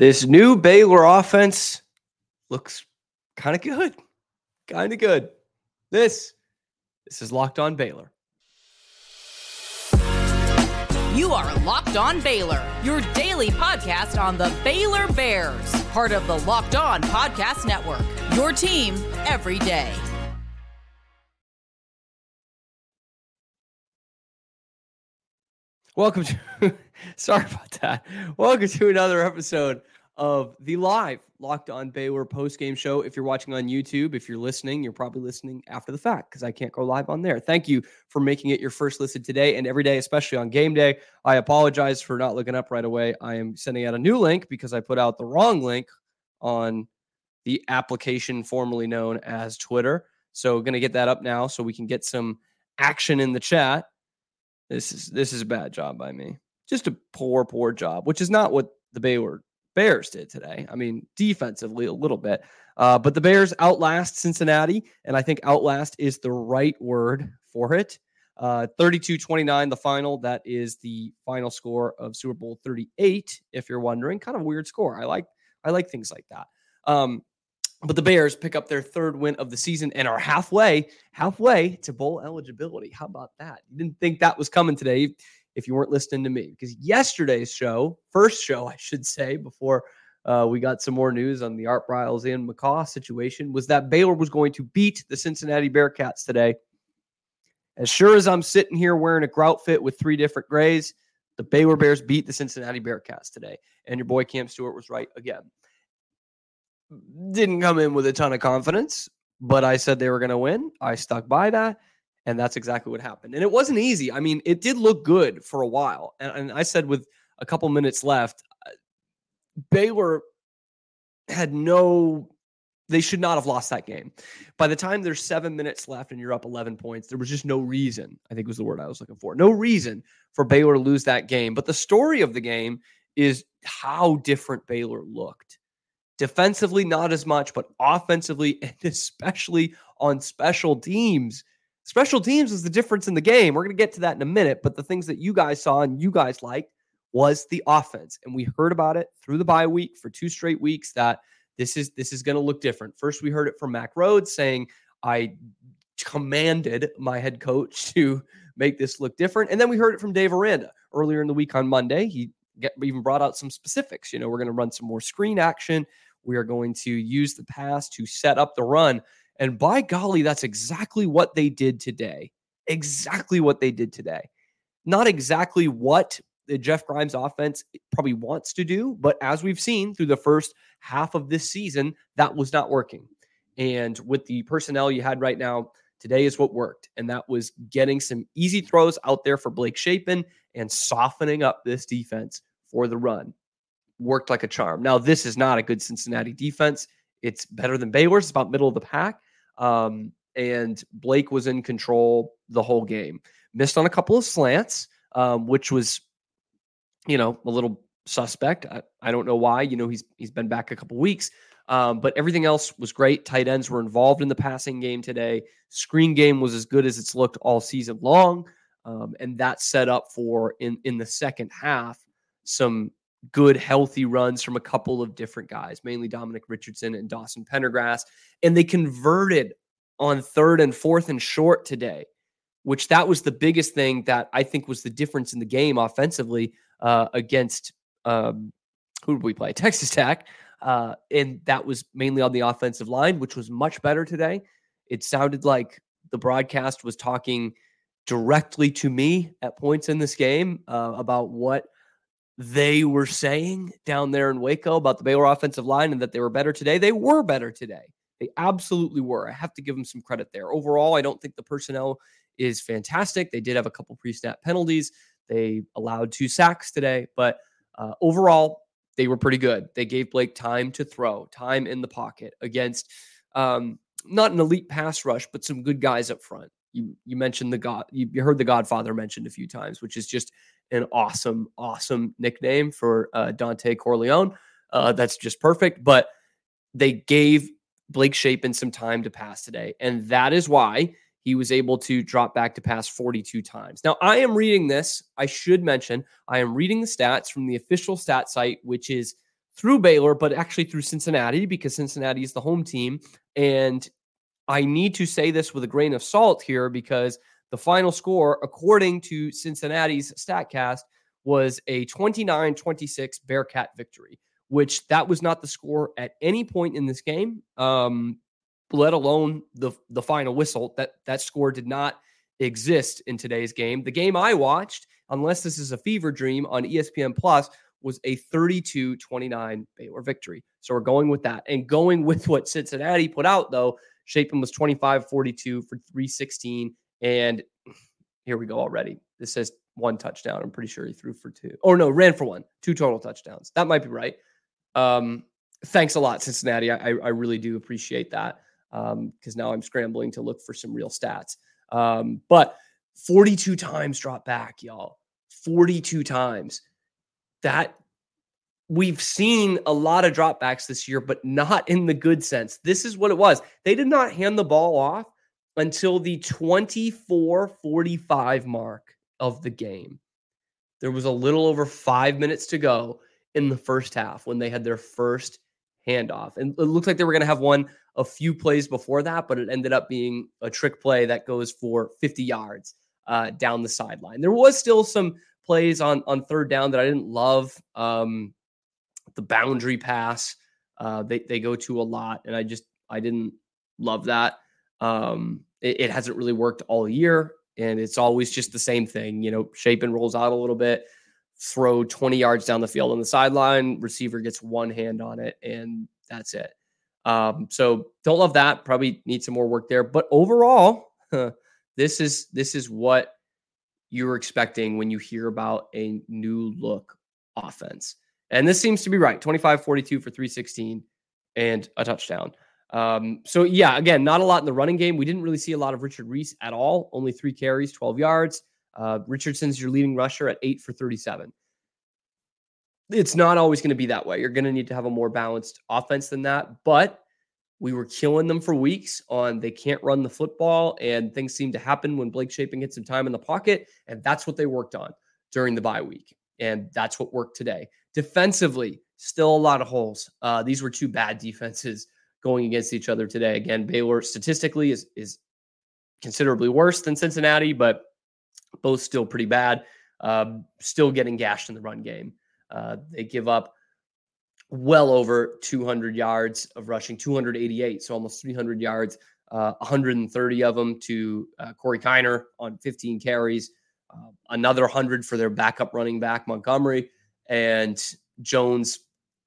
This new Baylor offense looks kind of good. Kind of good. This this is Locked On Baylor. You are Locked On Baylor, your daily podcast on the Baylor Bears, part of the Locked On Podcast Network. Your team every day. Welcome to sorry about that. Welcome to another episode of the live Locked On Baylor post game show. If you're watching on YouTube, if you're listening, you're probably listening after the fact because I can't go live on there. Thank you for making it your first listen today and every day, especially on game day. I apologize for not looking up right away. I am sending out a new link because I put out the wrong link on the application formerly known as Twitter. So, going to get that up now so we can get some action in the chat. This is this is a bad job by me. Just a poor, poor job, which is not what the Baylor Bears did today. I mean, defensively a little bit, uh, but the Bears outlast Cincinnati, and I think outlast is the right word for it. Uh, 32-29, the final. That is the final score of Super Bowl 38. If you're wondering, kind of weird score. I like I like things like that. Um, but the Bears pick up their third win of the season and are halfway, halfway to bowl eligibility. How about that? You didn't think that was coming today if you weren't listening to me, because yesterday's show, first show, I should say, before uh, we got some more news on the Art Briles and McCaw situation, was that Baylor was going to beat the Cincinnati Bearcats today. As sure as I'm sitting here wearing a grout fit with three different grays, the Baylor Bears beat the Cincinnati Bearcats today. And your boy Cam Stewart was right again didn't come in with a ton of confidence, but I said they were going to win. I stuck by that. And that's exactly what happened. And it wasn't easy. I mean, it did look good for a while. And, and I said with a couple minutes left, uh, Baylor had no, they should not have lost that game. By the time there's seven minutes left and you're up 11 points, there was just no reason, I think was the word I was looking for, no reason for Baylor to lose that game. But the story of the game is how different Baylor looked. Defensively, not as much, but offensively, and especially on special teams. Special teams is the difference in the game. We're going to get to that in a minute, but the things that you guys saw and you guys liked was the offense. And we heard about it through the bye week for two straight weeks that this is this is going to look different. First, we heard it from Mack Rhoades saying, I commanded my head coach to make this look different. And then we heard it from Dave Aranda earlier in the week on Monday. He get, even brought out some specifics. You know, we're going to run some more screen action. We are going to use the pass to set up the run. And by golly, that's exactly what they did today. Exactly what they did today. Not exactly what the Jeff Grimes offense probably wants to do, but as we've seen through the first half of this season, that was not working. And with the personnel you had right now, today is what worked. And that was getting some easy throws out there for Blake Shapen and softening up this defense for the run worked like a charm. Now, this is not a good Cincinnati defense. It's better than Baylor's. It's about middle of the pack. Um, and Blake was in control the whole game. Missed on a couple of slants, um, which was, you know, a little suspect. I, I, don't know why. You know, he's he's been back a couple weeks. Um, but everything else was great. Tight ends were involved in the passing game today. Screen game was as good as it's looked all season long. Um, and that set up for in in the second half some good, healthy runs from a couple of different guys, mainly Dominic Richardson and Dawson Pendergrass. And they converted on third and fourth and short today, which that was the biggest thing that I think was the difference in the game offensively uh, against um, who did we play? Texas Tech. Uh, and that was mainly on the offensive line, which was much better today. It sounded like the broadcast was talking directly to me at points in this game uh, about what they were saying down there in Waco about the Baylor offensive line and that they were better today. They were better today. They absolutely were. I have to give them some credit there. Overall, I don't think the personnel is fantastic. They did have a couple pre-snap penalties. They allowed two sacks today, but uh, overall, they were pretty good. They gave Blake time to throw, time in the pocket against um, not an elite pass rush, but some good guys up front. You you mentioned the God. You, you heard the Godfather mentioned a few times, which is just an awesome, awesome nickname for uh, Dontay Corleone. Uh, that's just perfect. But they gave Blake Shapen some time to pass today. And that is why he was able to drop back to pass 42 times. Now, I am reading this. I should mention, I am reading the stats from the official stat site, which is through Baylor, but actually through Cincinnati because Cincinnati is the home team. And I need to say this with a grain of salt here because the final score, according to Cincinnati's StatCast, was a 29 26 Bearcat victory, which that was not the score at any point in this game, um, let alone the, the final whistle. That, that score did not exist in today's game. The game I watched, unless this is a fever dream on ESPN Plus, was a 32 29 Baylor victory. So we're going with that. And going with what Cincinnati put out, though, Shapen was 25 42 for 316. And here we go already. This says one touchdown. I'm pretty sure he threw for two. Or no, ran for one, two total touchdowns. That might be right. Um, thanks a lot, Cincinnati. I, I really do appreciate that because um, now I'm scrambling to look for some real stats. Um, but 42 times drop back, y'all. 42 times. That we've seen a lot of dropbacks this year, but not in the good sense. This is what it was. They did not hand the ball off until the 24 45 mark of the game. There was a little over five minutes to go in the first half when they had their first handoff. And it looked like they were going to have one a few plays before that, but it ended up being a trick play that goes for 50 yards uh, down the sideline. There was still some plays on on third down that I didn't love. Um, the boundary pass uh, they they go to a lot, and I just I didn't love that. Um, it, it hasn't really worked all year, and it's always just the same thing. You know, Shapen rolls out a little bit, throw 20 yards down the field on the sideline, receiver gets one hand on it, and that's it. Um, so don't love that. Probably need some more work there. But overall, this is this is what you're expecting when you hear about a new look offense. And this seems to be right. 25 42 for 316 and a touchdown. Um, so yeah, again, not a lot in the running game. We didn't really see a lot of Richard Reese at all. Only three carries, 12 yards. Uh, Richardson's your leading rusher at eight for 37. It's not always going to be that way. You're going to need to have a more balanced offense than that. But we were killing them for weeks on they can't run the football, and things seem to happen when Blake Shapen gets some time in the pocket. And that's what they worked on during the bye week. And that's what worked today. Defensively, still a lot of holes. Uh, these were two bad defenses going against each other today. Again, Baylor statistically is is considerably worse than Cincinnati, but both still pretty bad. Um, still getting gashed in the run game. Uh, they give up well over 200 yards of rushing, 288, so almost 300 yards, uh, 130 of them to uh, Corey Kiner on 15 carries, uh, another 100 for their backup running back, Montgomery, and Jones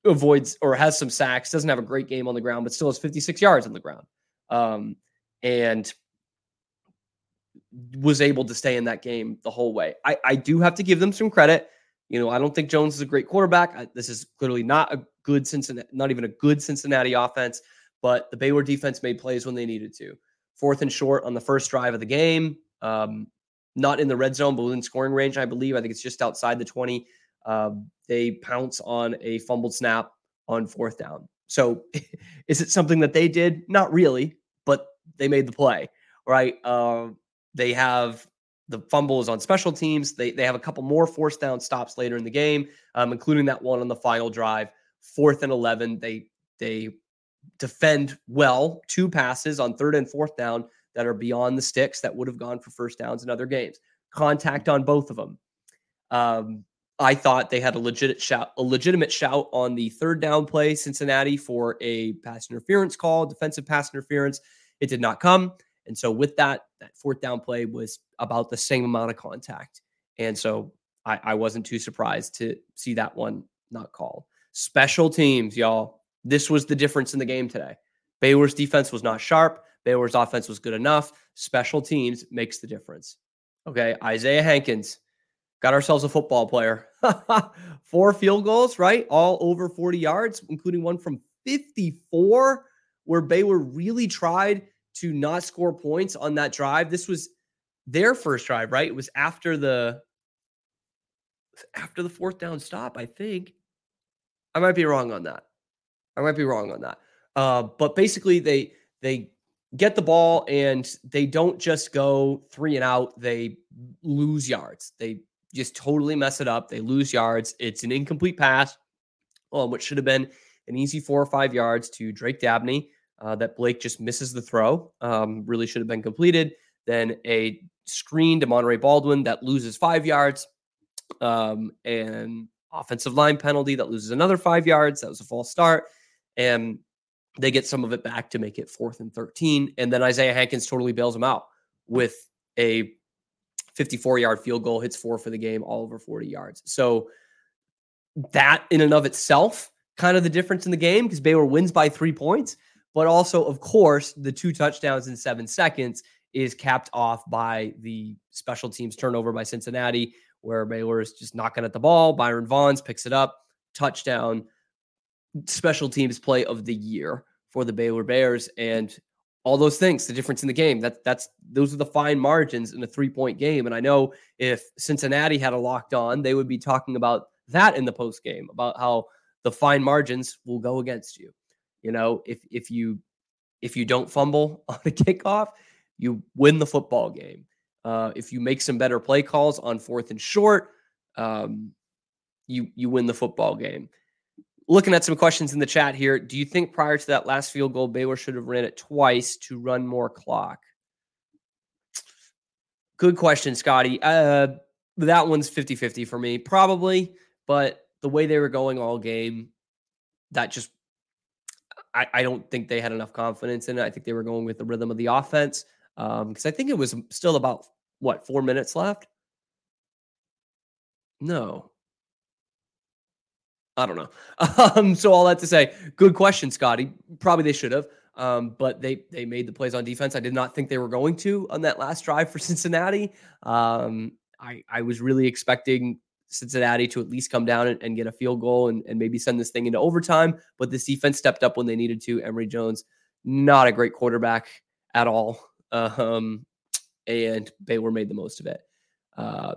avoids or has some sacks, doesn't have a great game on the ground, but still has 56 yards on the ground. Um, and was able to stay in that game the whole way. I, I do have to give them some credit. You know, I don't think Jones is a great quarterback. I, this is clearly not a good Cincinnati, not even a good Cincinnati offense, but the Baylor defense made plays when they needed to. Fourth and short on the first drive of the game. Um, not in the red zone, but within scoring range, I believe. I think it's just outside the 20. Um, they pounce on a fumbled snap on fourth down. So is it something that they did? Not really, but they made the play, right? Uh, they have the fumbles on special teams. They, they have a couple more forced down stops later in the game, um, including that one on the final drive. Fourth and 11, they, they defend well two passes on third and fourth down that are beyond the sticks that would have gone for first downs in other games. Contact on both of them. Um, I thought they had a legit shout, a legitimate shout on the third down play, Cincinnati for a pass interference call, defensive pass interference. It did not come. And so with that, that fourth down play was about the same amount of contact. And so I, I wasn't too surprised to see that one not called. Special teams, y'all. This was the difference in the game today. Baylor's defense was not sharp. Baylor's offense was good enough. Special teams makes the difference. Okay. Isaiah Hankins, got ourselves a football player. Four field goals, right? All over 40 yards, including one from 54, where Baylor really tried to not score points on that drive. This was their first drive, right? It was after the after the fourth down stop, I think. I might be wrong on that. I might be wrong on that. Uh, but basically, they they get the ball and they don't just go three and out. They lose yards. They just totally mess it up. They lose yards. It's an incomplete pass which should have been an easy four or five yards to Drake Dabney. Uh, that Blake just misses the throw. Um, really should have been completed. Then a screen to Monaray Baldwin that loses five yards. Um, and offensive line penalty that loses another five yards. That was a false start. And they get some of it back to make it fourth and 13. And then Isaiah Hankins totally bails them out with a 54 yard field goal, hits four for the game, all over 40 yards. So that in and of itself, kind of the difference in the game because Baylor wins by three points. But also, of course, the two touchdowns in seven seconds is capped off by the special teams turnover by Cincinnati, where Baylor is just knocking at the ball. Byron Vaughns picks it up, touchdown, special teams play of the year for the Baylor Bears. And all those things, the difference in the game. That that's those are the fine margins in a three point game. And I know if Cincinnati had a locked on, they would be talking about that in the post game about how the fine margins will go against you. You know, if if you if you don't fumble on the kickoff, you win the football game. Uh, if you make some better play calls on fourth and short, um, you you win the football game. Looking at some questions in the chat here, do you think prior to that last field goal, Baylor should have ran it twice to run more clock? Good question, Scotty. Uh, that one's 50 50 for me, probably. But the way they were going all game, that just I, I, don't think they had enough confidence in it. I think they were going with the rhythm of the offense because um, I think it was still about what four minutes left. No, I don't know. Um, so all that to say, good question, Scotty. Probably they should have, um, but they they made the plays on defense. I did not think they were going to on that last drive for Cincinnati. Um, I I was really expecting Cincinnati to at least come down and, and get a field goal and, and, maybe send this thing into overtime. But this defense stepped up when they needed to. Emory Jones, not a great quarterback at all. Um, and Baylor made the most of it. Uh,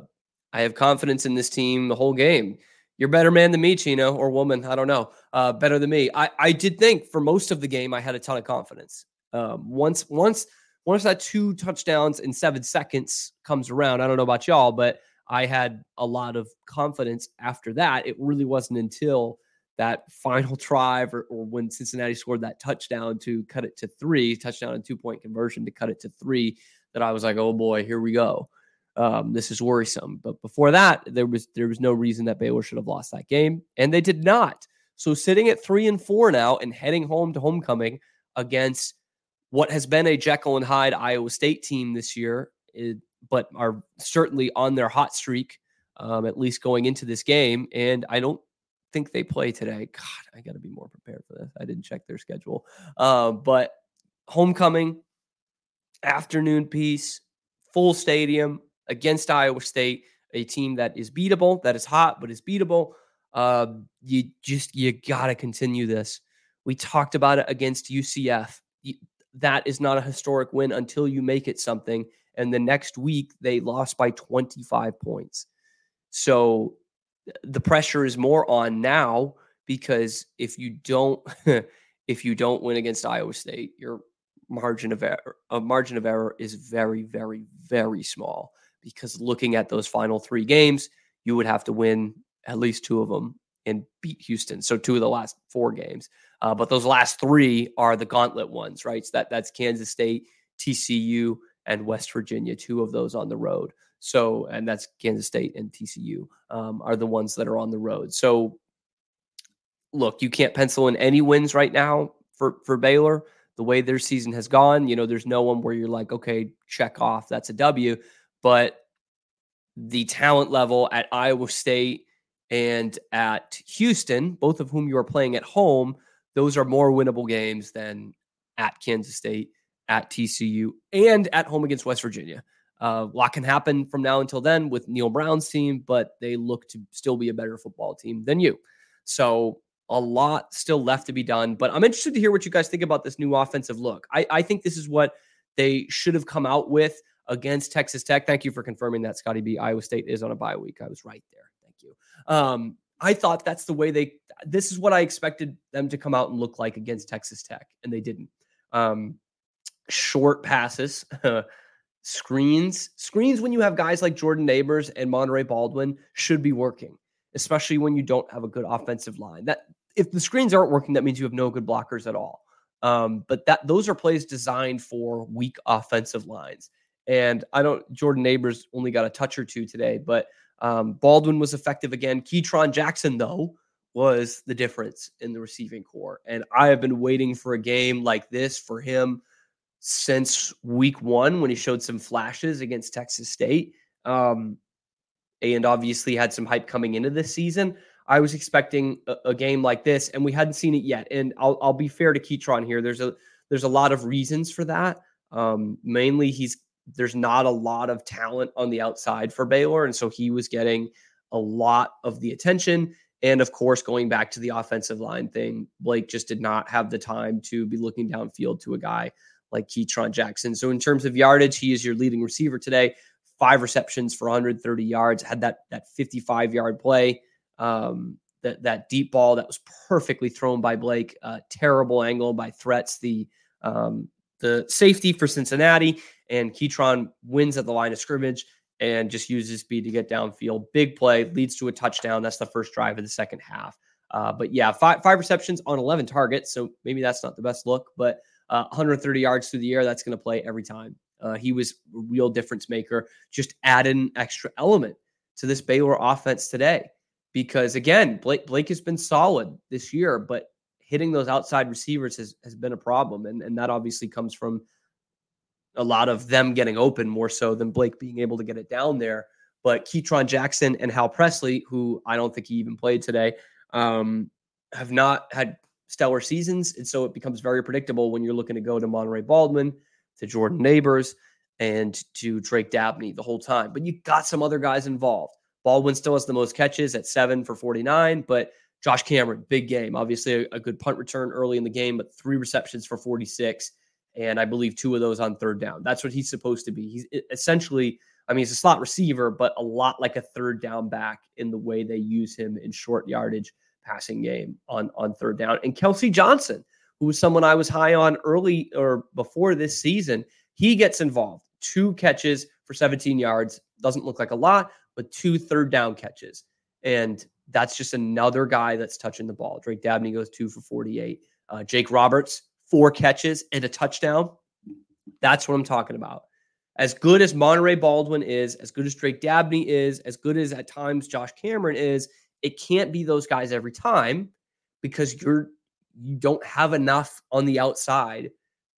I have confidence in this team the whole game. You're better man than me, Chino, or woman. I don't know. Uh, better than me. I, I did think for most of the game I had a ton of confidence. Um, once once once that two touchdowns in seven seconds comes around, I don't know about y'all, but I had a lot of confidence after that. It really wasn't until that final drive or, or, when Cincinnati scored that touchdown to cut it to three, touchdown and two point conversion to cut it to three, that I was like, oh boy, here we go. Um, this is worrisome. But before that, there was there was no reason that Baylor should have lost that game, and they did not. So sitting at three and four now and heading home to homecoming against what has been a Jekyll and Hyde Iowa State team this year, it, but are certainly on their hot streak, um, at least going into this game. And I don't think they play today. God, I got to be more prepared for this. I didn't check their schedule. Uh, but homecoming, afternoon piece, full stadium against Iowa State, a team that is beatable, that is hot, but is beatable. Uh, you just, you got to continue this. We talked about it against UCF. That is not a historic win until you make it something. And the next week, they lost by 25 points. So the pressure is more on now because if you don't if you don't win against Iowa State, your margin of error a margin of error is very very very small because looking at those final 3 games, you would have to win at least two of them and beat Houston. So two of the last 4 games. Uh, but those last 3 are the gauntlet ones, right? So that that's Kansas State, TCU, and West Virginia, two of those on the road. So, and that's Kansas State and TCU um, are the ones that are on the road. So, look, you can't pencil in any wins right now for for Baylor. The way their season has gone, you know, there's no one where you're like, okay, check off, that's a W. But the talent level at Iowa State and at Houston, both of whom you are playing at home, those are more winnable games than at Kansas State at TCU and at home against West Virginia. Uh, a lot can happen from now until then with Neal Brown's team, but they look to still be a better football team than you. So a lot still left to be done. But I'm interested to hear what you guys think about this new offensive look. I, I think this is what they should have come out with against Texas Tech. Thank you for confirming that, Scotty B. Iowa State is on a bye week. I was right there. Thank you. Um, I thought that's the way they. This is what I expected them to come out and look like against Texas Tech, and they didn't. Um, short passes, screens. Screens when you have guys like Jordan Nabors and Monaray Baldwin should be working, especially when you don't have a good offensive line. That if the screens aren't working, that means you have no good blockers at all. Um, but that those are plays designed for weak offensive lines. And I don't Jordan Nabors only got a touch or two today, but um, Baldwin was effective again. Ketron Jackson, though, was the difference in the receiving core. And I have been waiting for a game like this for him since week one when he showed some flashes against Texas State. Um, and obviously had some hype coming into this season. I was expecting a, a, game like this, and we hadn't seen it yet. And I'll, I'll be fair to Ketron here. There's a there's a lot of reasons for that. Um, mainly, he's there's not a lot of talent on the outside for Baylor, and so he was getting a lot of the attention. And of course, going back to the offensive line thing, Blake just did not have the time to be looking downfield to a guy like Ketron Jackson. So in terms of yardage, he is your leading receiver today. Five receptions for 130 yards. Had that that 55 yard play. Um, that that deep ball that was perfectly thrown by Blake. Uh, terrible angle by threats. The um, the safety for Cincinnati and Ketron wins at the line of scrimmage and just uses speed to get downfield. Big play leads to a touchdown. That's the first drive of the second half. Uh, but yeah, five five receptions on 11 targets. So maybe that's not the best look, but uh, 130 yards through the air. That's going to play every time. Uh, he was a real difference maker. Just add an extra element to this Baylor offense today, because again, Blake Blake has been solid this year, but hitting those outside receivers has, has been a problem, and and that obviously comes from a lot of them getting open more so than Blake being able to get it down there. But Ketron Jackson and Hal Presley, who I don't think he even played today, um, have not had stellar seasons. And so it becomes very predictable when you're looking to go to Monaray Baldwin, to Jordan Nabors, and to Drake Dabney the whole time. But you got some other guys involved. Baldwin still has the most catches at seven for 49, but Josh Cameron, big game. Obviously, a, a good punt return early in the game, but three receptions for 46 and I believe two of those on third down. That's what he's supposed to be. He's essentially, I mean, he's a slot receiver, but a lot like a third down back in the way they use him in short yardage passing game on on third down. And Kelsey Johnson, who was someone I was high on early or before this season, he gets involved. Two catches for 17 yards doesn't look like a lot, but two third down catches. And that's just another guy that's touching the ball. Drake Dabney goes two for 48. Uh, Jake Roberts four catches and a touchdown. That's what I'm talking about. As good as Monaray Baldwin is, as good as Drake Dabney is, as good as at times Josh Cameron is, it can't be those guys every time because you're you don't have enough on the outside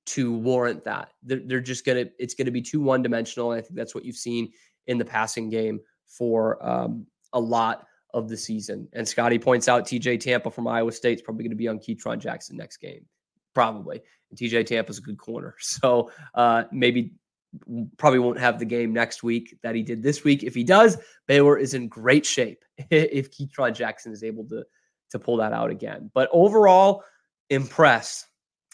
to warrant that. They're, they're just gonna it's gonna be too one dimensional. And I think that's what you've seen in the passing game for um, a lot of the season. And Scotty points out TJ Tampa from Iowa State is probably going to be on Ketron Jackson next game probably. And TJ Tampa's a good corner. So uh, maybe probably won't have the game next week that he did this week. If he does, Baylor is in great shape if Ketron Jackson is able to to pull that out again. But overall, impress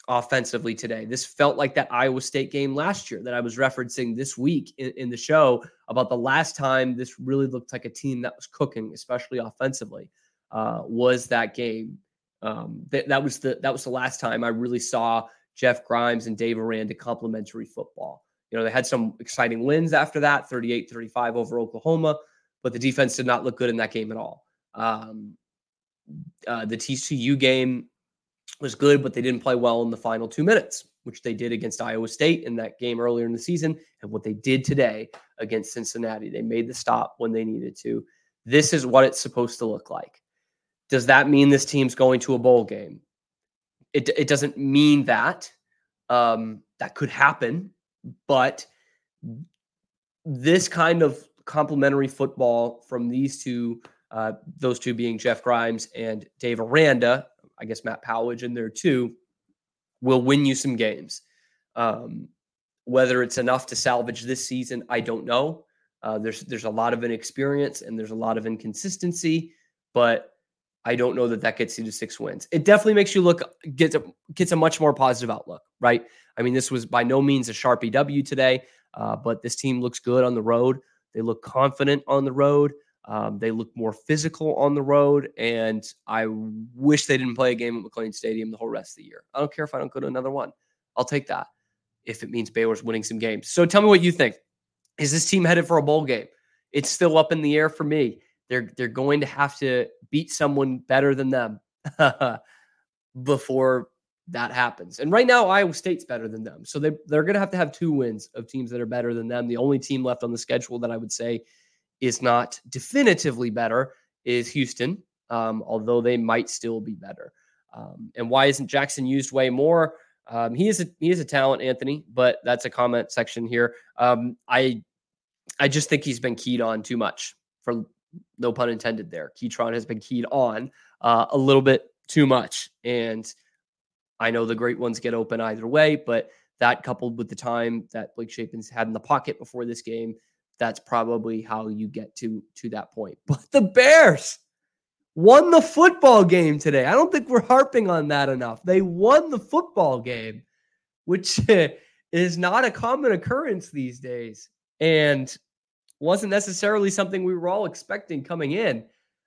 offensively today. This felt like that Iowa State game last year that I was referencing this week in, in the show about the last time this really looked like a team that was cooking, especially offensively, uh, was that game um, that that was the that was the last time I really saw Jeff Grimes and Dave Aranda complementary football. You know, they had some exciting wins after that, 38-35 over Oklahoma, but the defense did not look good in that game at all. Um, uh, the TCU game was good, but they didn't play well in the final two minutes, which they did against Iowa State in that game earlier in the season, and what they did today against Cincinnati. They made the stop when they needed to. This is what it's supposed to look like. Does that mean this team's going to a bowl game? It, it doesn't mean that. Um, that could happen, but this kind of complementary football from these two, uh, those two being Jeff Grimes and Dave Aranda, I guess Matt Powledge in there too, will win you some games. Um, whether it's enough to salvage this season, I don't know. Uh, there's there's a lot of inexperience and there's a lot of inconsistency, but I don't know that that gets you to six wins. It definitely makes you look gets a gets a much more positive outlook, right? I mean, this was by no means a sharpie W today, uh, but this team looks good on the road. They look confident on the road. Um, they look more physical on the road, and I wish they didn't play a game at McLane Stadium the whole rest of the year. I don't care if I don't go to another one. I'll take that if it means Baylor's winning some games. So tell me what you think. Is this team headed for a bowl game? It's still up in the air for me. They're they're going to have to beat someone better than them before that happens. And right now, Iowa State's better than them. So they, they're going to have to have two wins of teams that are better than them. The only team left on the schedule that I would say is not definitively better is Houston, um, although they might still be better. Um, and why isn't Jackson used way more? Um, he is a he is a talent, Anthony, but that's a comment section here. Um, I I just think he's been keyed on too much for no pun intended there. Ketron has been keyed on uh, a little bit too much, and I know the great ones get open either way, but that coupled with the time that Blake Shapen's had in the pocket before this game, that's probably how you get to to that point. But the Bears won the football game today. I don't think we're harping on that enough. They won the football game, which is not a common occurrence these days and wasn't necessarily something we were all expecting coming in.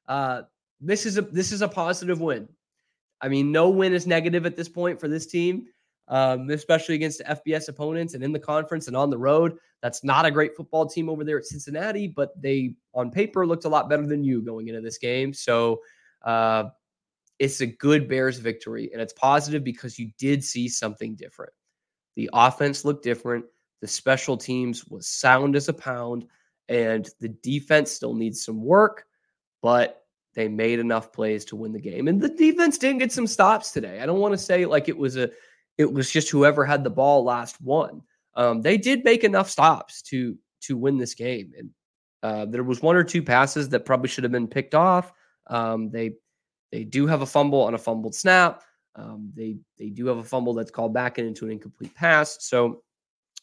Uh, this is a this is a positive win. I mean, no win is negative at this point for this team, um, especially against FBS opponents and in the conference and on the road. That's not a great football team over there at Cincinnati, but they, on paper, looked a lot better than you going into this game. So uh, it's a good Bears victory, and it's positive because you did see something different. The offense looked different. The special teams was sound as a pound, and the defense still needs some work, but they made enough plays to win the game. And the defense didn't get some stops today. I don't want to say like it was a it was just whoever had the ball last won. Um, they did make enough stops to to win this game. And uh, there was one or two passes that probably should have been picked off. Um, they they do have a fumble on a fumbled snap. Um, they they do have a fumble that's called back into an incomplete pass. So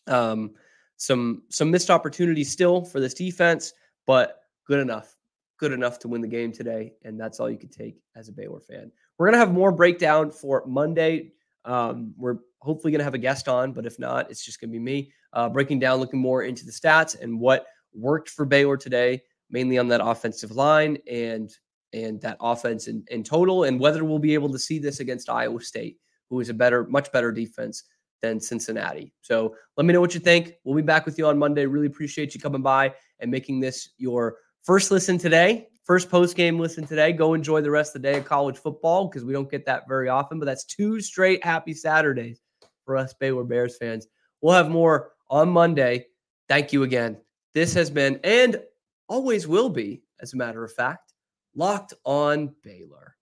um, some some missed opportunities still for this defense, but good enough good enough to win the game today. And that's all you can take as a Baylor fan. We're to have more breakdown for Monday. Um, we're hopefully going to have a guest on, but if not, it's just going to be me uh, breaking down, looking more into the stats and what worked for Baylor today, mainly on that offensive line and and that offense in, in total, and whether we'll be able to see this against Iowa State, who is a better, much better defense than Cincinnati. So let me know what you think. We'll be back with you on Monday. Really appreciate you coming by and making this your First listen today, first post game listen today. Go enjoy the rest of the day of college football because we don't get that very often. But that's two straight happy Saturdays for us Baylor Bears fans. We'll have more on Monday. Thank you again. This has been and always will be, as a matter of fact, locked on Baylor.